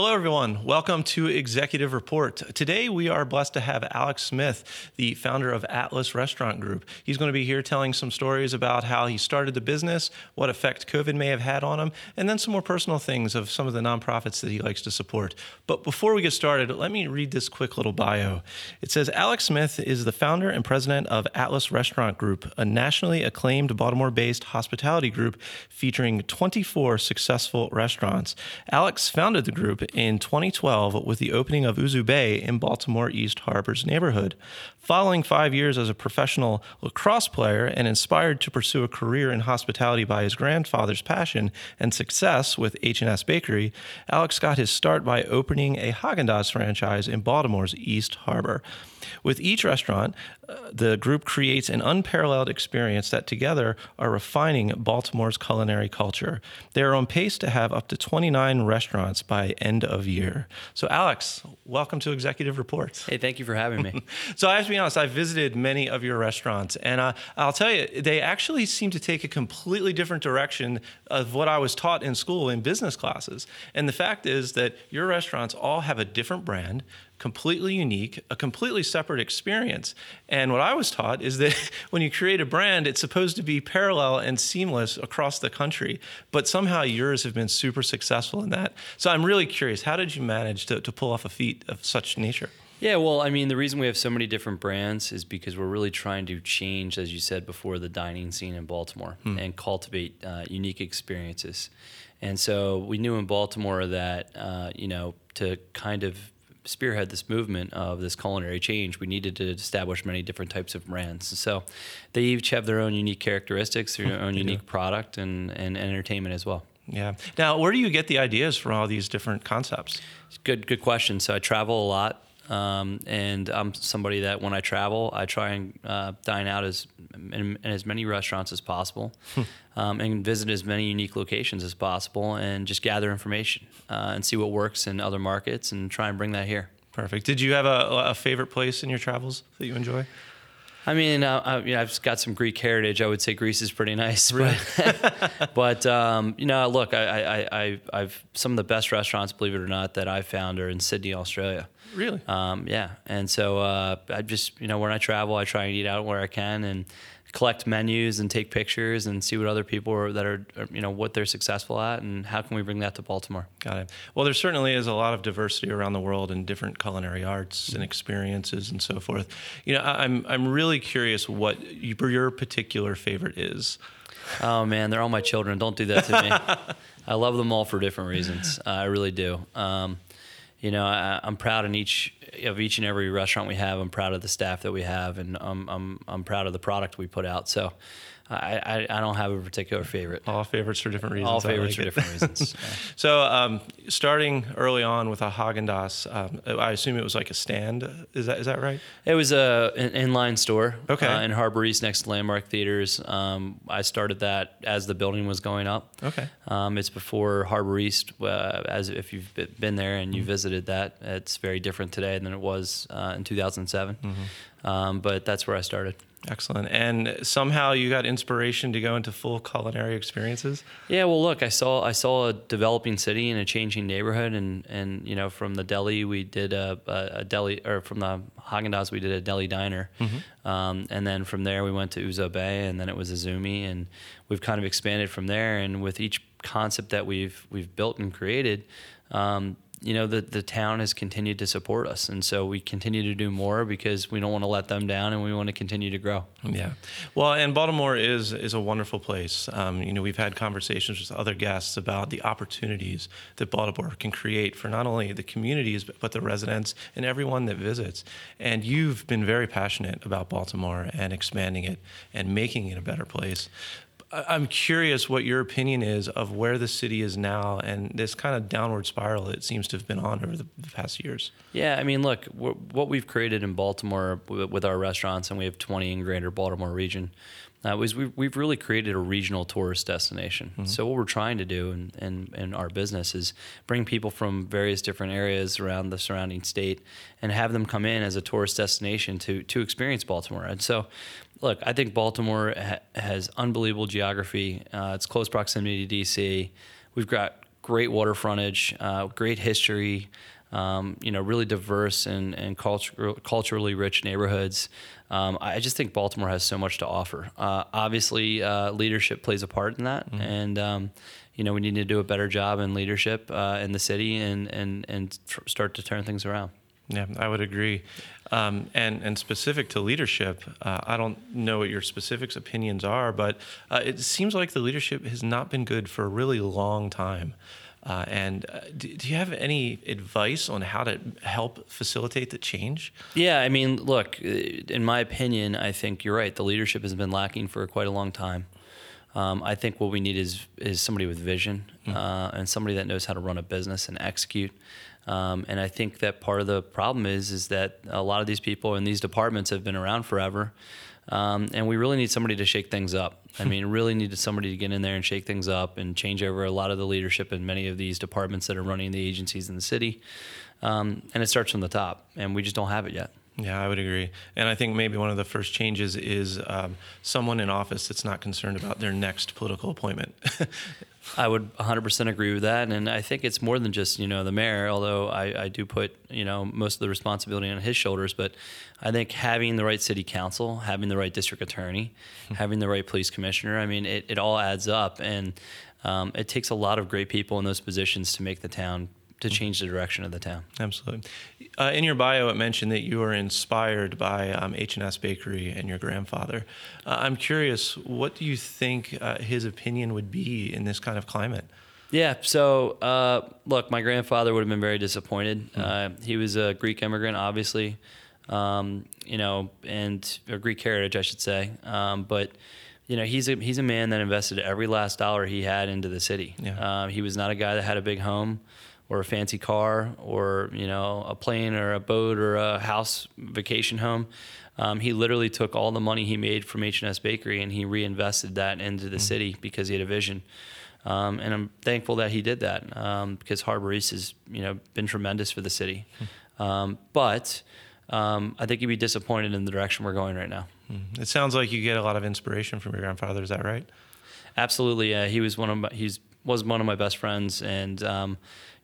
Hello, everyone. Welcome to Executive Report. Today, we are blessed to have Alex Smith, the founder of Atlas Restaurant Group. He's going to be here telling some stories about how he started the business, what effect COVID may have had on him, and then some more personal things of some of the nonprofits that he likes to support. But before we get started, let me read this quick little bio. It says Alex Smith is the founder and president of Atlas Restaurant Group, a nationally acclaimed Baltimore based hospitality group featuring 24 successful restaurants. Alex founded the group in 2012 with the opening of Ouzo Bay in Baltimore East Harbor's neighborhood. Following five years as a professional lacrosse player and inspired to pursue a career in hospitality by his grandfather's passion and success with H&S Bakery, Alex got his start by opening a Haagen-Dazs franchise in Baltimore's East Harbor. With each restaurant, uh, the group creates an unparalleled experience that together are refining Baltimore's culinary culture. They are on pace to have up to 29 restaurants by end of year. So, Alex, welcome to Executive Reports. Hey, thank you for having me. so, I have to be honest, I've visited many of your restaurants, and uh, I'll tell you, they actually seem to take a completely different direction of what I was taught in school in business classes. And the fact is that your restaurants all have a different brand, completely unique, a completely separate experience. And what I was taught is that when you create a brand, it's supposed to be parallel and seamless across the country. But somehow yours have been super successful in that. So I'm really curious, how did you manage to, to pull off a feat of such nature? Yeah, well, I mean, the reason we have so many different brands is because we're really trying to change, as you said before, the dining scene in Baltimore hmm. and cultivate uh, unique experiences. And so we knew in Baltimore that, uh, you know, to kind of spearhead this movement of this culinary change, we needed to establish many different types of brands. So they each have their own unique characteristics, their own unique product, and, and entertainment as well. Yeah. Now, where do you get the ideas for all these different concepts? Good, good question. So I travel a lot. Um, and I'm somebody that when I travel, I try and uh, dine out as in, in, as many restaurants as possible, hmm. um, and visit as many unique locations as possible, and just gather information uh, and see what works in other markets, and try and bring that here. Perfect. Did you have a, a favorite place in your travels that you enjoy? I mean, uh, I, you know, I've got some Greek heritage. I would say Greece is pretty nice, really? but, but um, you know, look, I, I, I, have some of the best restaurants, believe it or not, that I've found are in Sydney, Australia. Really? Um, yeah. And so uh, I just, you know, when I travel, I try and eat out where I can and collect menus and take pictures and see what other people are, that are, you know, what they're successful at and how can we bring that to Baltimore. Got it. Well, there certainly is a lot of diversity around the world in different culinary arts and experiences and so forth. You know, I'm I'm really curious what your particular favorite is. Oh man, they're all my children. Don't do that to me. I love them all for different reasons. Uh, I really do. Um, you know, I, am proud in each of each and every restaurant we have. I'm proud of the staff that we have, and I'm I'm, I'm proud of the product we put out. So, I, I, I, don't have a particular favorite. All favorites for different reasons. All favorites like for different reasons. Yeah. so, um, starting early on with a Haagen Dazs, um, I assume it was like a stand. Is that is that right? It was a an inline store. Okay. Uh, in Harbor East, next to Landmark Theaters. Um, I started that as the building was going up. Okay. Um, it's before Harbor East. Uh, as if you've been there and you mm-hmm. visited that, it's very different today than it was uh, in 2007. Mm-hmm. Um, but that's where I started. Excellent. And somehow you got inspiration to go into full culinary experiences? Yeah, well look, I saw I saw a developing city and a changing neighborhood and and you know, from the deli we did a, a, a deli or from the Haagen-Dazs we did a deli diner. Mm-hmm. Um, and then from there we went to Ouzo Bay and then it was Azumi and we've kind of expanded from there and with each concept that we've we've built and created um, you know the the town has continued to support us, and so we continue to do more because we don't want to let them down, and we want to continue to grow. Yeah, well, and Baltimore is is a wonderful place. Um, you know, we've had conversations with other guests about the opportunities that Baltimore can create for not only the communities but, but the residents and everyone that visits. And you've been very passionate about Baltimore and expanding it and making it a better place. I'm curious what your opinion is of where the city is now and this kind of downward spiral it seems to have been on over the past years. Yeah, I mean, look, what we've created in Baltimore with our restaurants, and we have 20 in Greater Baltimore region, uh, was we, we've really created a regional tourist destination. Mm-hmm. So what we're trying to do in, in, in, our business is bring people from various different areas around the surrounding state and have them come in as a tourist destination to to experience Baltimore. And so, look, I think Baltimore ha- has unbelievable geography. Uh, it's close proximity to DC. We've got great water frontage, uh, great history. Um, you know, really diverse and and culture, culturally rich neighborhoods. Um, I just think Baltimore has so much to offer. Uh, obviously, uh, leadership plays a part in that, mm-hmm. and um, you know we need to do a better job in leadership uh, in the city and and and tr- start to turn things around. Yeah, I would agree. Um, and and specific to leadership, uh, I don't know what your specifics opinions are, but uh, it seems like the leadership has not been good for a really long time. Uh, and uh, do, do, you have any advice on how to help facilitate the change? Yeah, I mean, look, uh, in my opinion, I think you're right. The leadership has been lacking for quite a long time. Um, I think what we need is is somebody with vision mm-hmm. uh, and somebody that knows how to run a business and execute. Um, and I think that part of the problem is is that a lot of these people in these departments have been around forever. Um, and we really need somebody to shake things up. I mean, really needed somebody to get in there and shake things up and change over a lot of the leadership in many of these departments that are running the agencies in the city. Um, and it starts from the top, and we just don't have it yet. Yeah, I would agree. And I think maybe one of the first changes is um, someone in office that's not concerned about their next political appointment. I would 100% agree with that. And I think it's more than just, you know, the mayor, although I, I do put, you know, most of the responsibility on his shoulders. But I think having the right city council, having the right district attorney, mm-hmm. having the right police commissioner, I mean, it, it all adds up. And um, it takes a lot of great people in those positions to make the town to change the direction of the town. Absolutely. Uh, in your bio, it mentioned that you were inspired by um, H&S Bakery and your grandfather. Uh, I'm curious, what do you think uh, his opinion would be in this kind of climate? Yeah. So, uh, look, my grandfather would have been very disappointed. Mm. he was a Greek immigrant, obviously, um, you know, and a Greek heritage, I should say. Um, but you know, he's a he's a man that invested every last dollar he had into the city. Yeah. Uh, he was not a guy that had a big home or a fancy car or you know a plane or a boat or a house vacation home. Um, he literally took all the money he made from H&S Bakery and he reinvested that into the mm-hmm. city because he had a vision. Um, and I'm thankful that he did that um, because Harbor East has you know been tremendous for the city. Mm-hmm. but um, I think you'd be disappointed in the direction we're going right now. Mm-hmm. It sounds like you get a lot of inspiration from your grandfather. Is that right? Absolutely. Yeah, he was one of my, he's was one of my best friends, and um,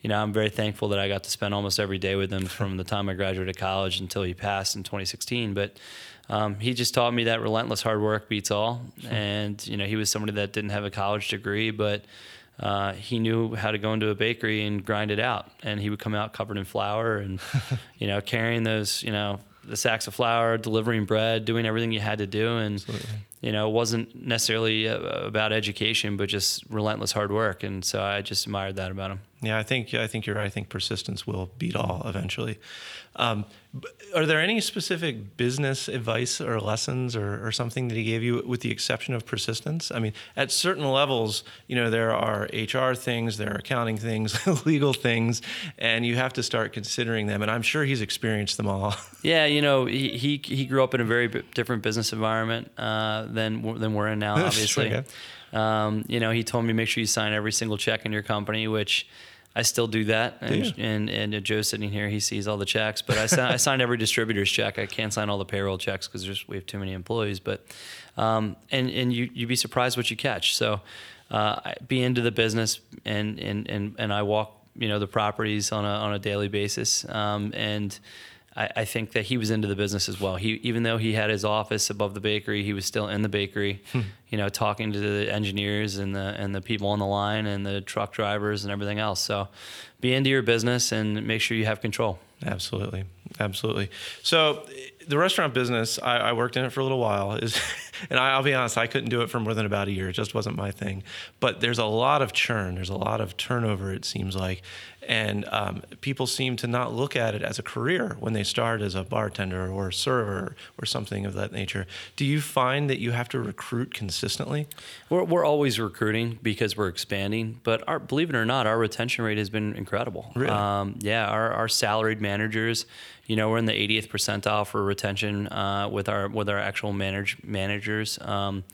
you know, I'm very thankful that I got to spend almost every day with him from the time I graduated college until he passed in 2016. But um, he just taught me that relentless hard work beats all. And, you know, he was somebody that didn't have a college degree, but uh, he knew how to go into a bakery and grind it out. And he would come out covered in flour and, you know, carrying those, you know, the sacks of flour, delivering bread, doing everything you had to do. And, Absolutely you know, it wasn't necessarily uh, about education, but just relentless hard work. And so I just admired that about him. Yeah, I think I think you're right. I think persistence will beat all eventually. Um, are there any specific business advice or lessons or, or, something that he gave you, with the exception of persistence? I mean, at certain levels, you know, there are HR things, there are accounting things, legal things, and you have to start considering them. And I'm sure he's experienced them all. Yeah, you know, he he, he grew up in a very different business environment uh, than than we're in now, obviously. um, you know, he told me make sure you sign every single check in your company, which I still do that. And, and, and Joe's sitting here; he sees all the checks. But I, sign, I signed every distributor's check. I can't sign all the payroll checks because we have too many employees. But um, and and you you'd be surprised what you catch. So uh, be into the business, and and and and I walk you know the properties on a on a daily basis, um, and I, I, think that he was into the business as well. He even though he had his office above the bakery, he was still in the bakery, hmm. you know, talking to the engineers and the and the people on the line and the truck drivers and everything else. So, be into your business and make sure you have control. Absolutely, absolutely. So, the restaurant business, I, I worked in it for a little while. Is and I, will be honest, I couldn't do it for more than about a year. It just wasn't my thing. But there's a lot of churn. There's a lot of turnover. It seems like, and um, people seem to not look at it as a career when they start as a bartender or a server or something of that nature. Do you find that you have to recruit consistently? We're, we're always recruiting because we're expanding, but our, believe it or not, our retention rate has been incredible. Really? Um, yeah, our, our salaried managers, you know, we're in the 80th percentile for retention uh, with our with our actual manage, managers. Um,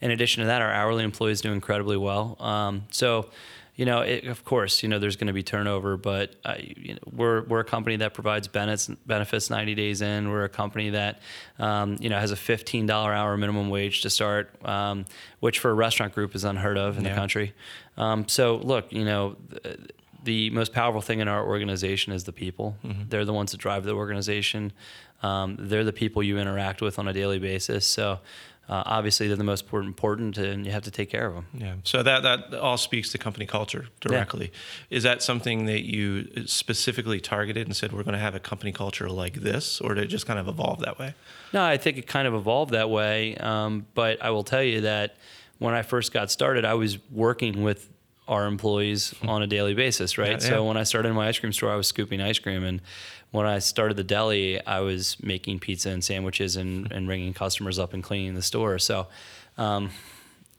in addition to that, our hourly employees do incredibly well. Um, so you know, it, of course, you know, there's going to be turnover, but uh, you know, we're we're a company that provides benefits benefits 90 days in. We're a company that um, you know has a $15 hour minimum wage to start, um, which for a restaurant group is unheard of in Yeah. the country. Um, so look, you know. th- the most powerful thing in our organization is the people. They're the ones that drive the organization. Um, they're the people you interact with on a daily basis. So, uh, obviously, they're the most important, important, and you have to take care of them. Yeah. So that that all speaks to company culture directly. Is that something that you specifically targeted and said we're going to have a company culture like this, or did it just kind of evolve that way? No, I think it kind of evolved that way. Um, but I will tell you that when I first got started, I was working with our employees on a daily basis, right? Yeah, So yeah. when I started my ice cream store, I was scooping ice cream. And when I started the deli, I was making pizza and sandwiches and, and ringing customers up and cleaning the store. So um,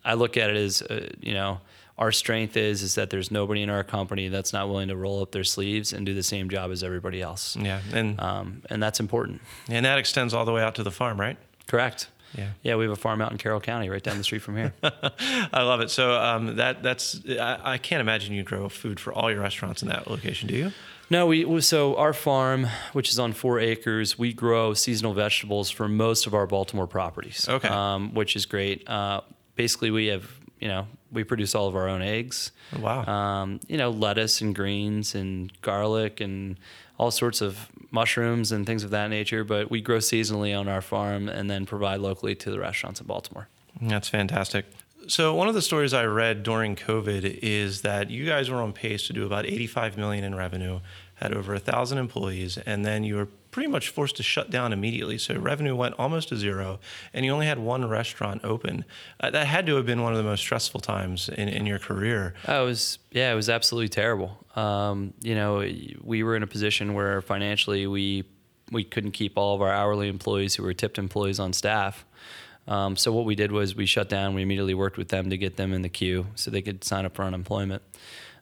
I look at it as, uh, you know, our strength is is that there's nobody in our company that's not willing to roll up their sleeves and do the same job as everybody else. Yeah. And Um, and that's important. and that extends all the way out to the farm, right? Correct. Yeah. Yeah, we have a farm out in Carroll County, right down the street from here. I love it. So um, that that's I, I can't imagine you grow food for all your restaurants in that location, do you? no, we so our farm, which is on four acres, we grow seasonal vegetables for most of our Baltimore properties. Okay. um, which is great. Uh, basically, we have you know we produce all of our own eggs. Wow. Um, you know, lettuce and greens and garlic and all sorts of mushrooms and things of that nature. But we grow seasonally on our farm and then provide locally to the restaurants in Baltimore. That's fantastic. So one of the stories I read during COVID is that you guys were on pace to do about 85 million in revenue, had over a thousand employees, and then you were pretty much forced to shut down immediately. So revenue went almost to zero, and you only had one restaurant open. Uh, that had to have been one of the most stressful times in, in your career. Oh, it was yeah, it was absolutely terrible. Um, you know, we were in a position where financially we we couldn't keep all of our hourly employees who were tipped employees on staff. Um, so what we did was we shut down. We immediately worked with them to get them in the queue so they could sign up for unemployment.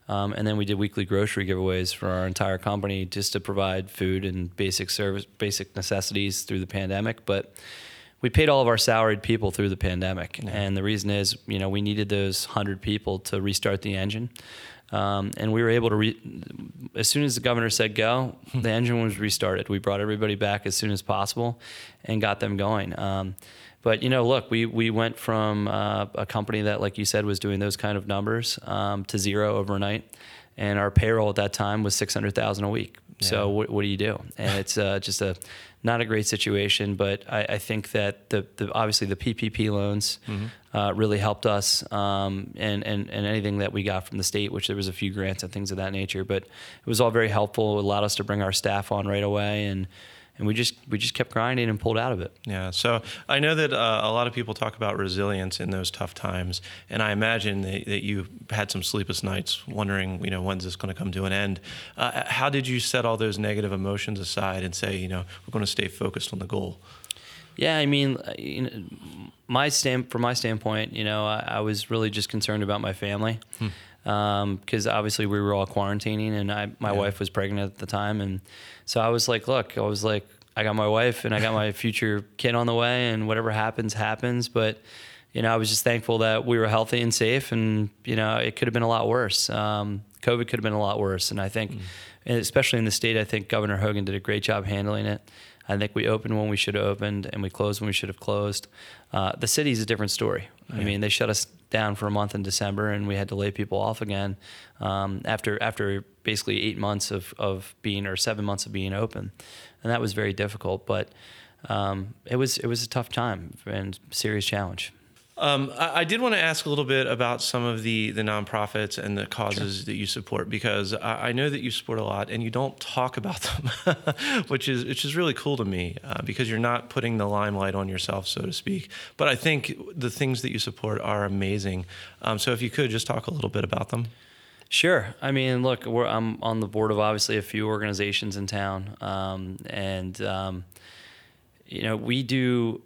Um, and then we did weekly grocery giveaways for our entire company just to provide food and basic service, basic necessities through the pandemic. But we paid all of our salaried people through the pandemic, and the reason is, you know, we needed those hundred people to restart the engine, um, and we were able to. Re- as soon as the governor said go, the engine was restarted. We brought everybody back as soon as possible, and got them going. Um, but you know, look, we we went from uh, a company that, like you said, was doing those kind of numbers um, to zero overnight, and our payroll at that time was six hundred thousand a week. So what, what do you do? And it's uh, just a not a great situation. But I, I think that the, the obviously the PPP loans uh, really helped us, um, and and and anything that we got from the state, which there was a few grants and things of that nature. But it was all very helpful. It allowed us to bring our staff on right away, and and we just we just kept grinding and pulled out of it. Yeah. So I know that uh, a lot of people talk about resilience in those tough times, and I imagine that, that you had some sleepless nights wondering, you know, when's this going to come to an end? Uh, how did you set all those negative emotions aside and say, you know, we're going to stay focused on the goal? Yeah, I mean, uh, you know, my stand from my standpoint, you know, I, I was really just concerned about my family because obviously we were all quarantining, and I my Yeah. wife was pregnant at the time, and so I was like, look, I was like, I got my wife and I got my future kid on the way, and whatever happens, happens. But you know, I was just thankful that we were healthy and safe, and you know, it could have been a lot worse. Um, COVID could have been a lot worse, and I think, and especially in the state, I think Governor Hogan did a great job handling it. I think we opened when we should have opened, and we closed when we should have closed. Uh, the city's a different story. I mean, they shut us down for a month in December, and we had to lay people off again um, after after basically eight months of, of being or seven months of being open, and that was very difficult. But um, it was it was a tough time and serious challenge. Um, I, I did want to ask a little bit about some of the the nonprofits and the causes that you support because I, I know that you support a lot and you don't talk about them, which is which is really cool to me uh, because you're not putting the limelight on yourself, so to speak. But I think the things that you support are amazing. Um, so if you could just talk a little bit about them. Sure. I mean, look, we're, I'm on the board of obviously a few organizations in town, um, and um, you know we do.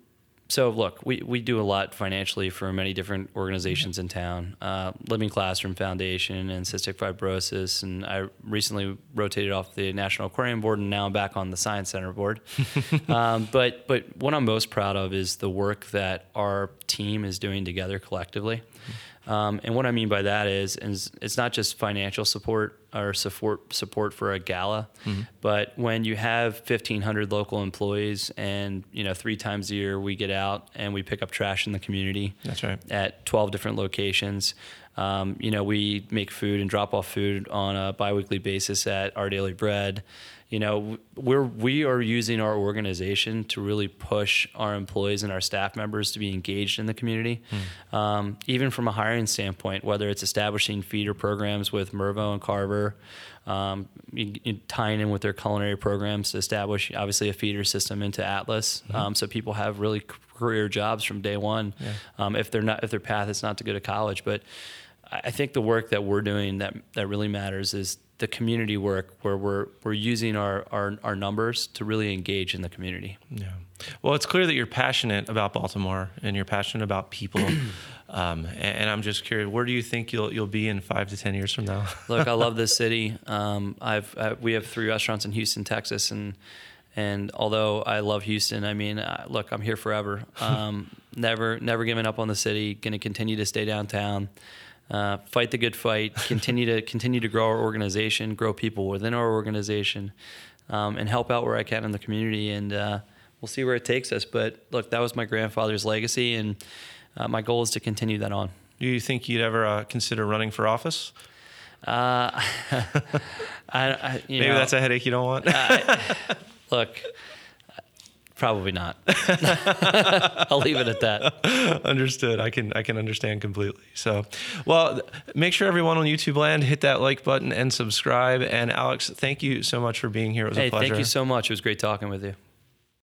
So look, we, we do a lot financially for many different organizations in town. Uh, Living Classroom Foundation and Cystic Fibrosis, and I recently rotated off the National Aquarium Board, and now I'm back on the Science Center Board. um, but but what I'm most proud of is the work that our team is doing together collectively. Um, and what I mean by that is, is it's not just financial support or support support for a gala, Mm-hmm. but when you have 1,500 local employees, and you know three times a year we get out and we pick up trash in the community. That's right. At 12 different locations. Um, you know, we make food and drop off food on a biweekly basis at Our Daily Bread. You know, we're we are using our organization to really push our employees and our staff members to be engaged in the community, um, even from a hiring standpoint. Whether it's establishing feeder programs with Mervo and Carver, um, you- you tying in with their culinary programs to establish obviously a feeder system into Atlas, um, so people have really career jobs from day one. Um, if they're not, if their path is not to go to college, but I think the work that we're doing that that really matters is the community work where we're we're using our, our, our numbers to really engage in the community. Yeah. Well, it's clear that you're passionate about Baltimore and you're passionate about people. um, and, and I'm just curious, where do you think you'll you'll be in five to ten years from now? Look, I love this city. Um, I've I, we have three restaurants in Houston, Texas, and and although I love Houston, I mean, uh, look, I'm here forever. Um, never never giving up on the city. Going to continue to stay downtown. Uh, fight the good fight. Continue to continue to grow our organization, grow people within our organization, um, and help out where I can in the community. And uh, we'll see where it takes us. But look, that was my grandfather's legacy, and uh, my goal is to continue that on. Do you think you'd ever uh, consider running for office? Uh, I, I, you Maybe know, that's a headache you don't want. look. Probably not. I'll leave it at that. Understood. I can I can understand completely. So, well, make sure everyone on YouTube land hit that like button and subscribe. And Alex, thank you so much for being here. It was Hey, a pleasure. thank you so much. It was great talking with you.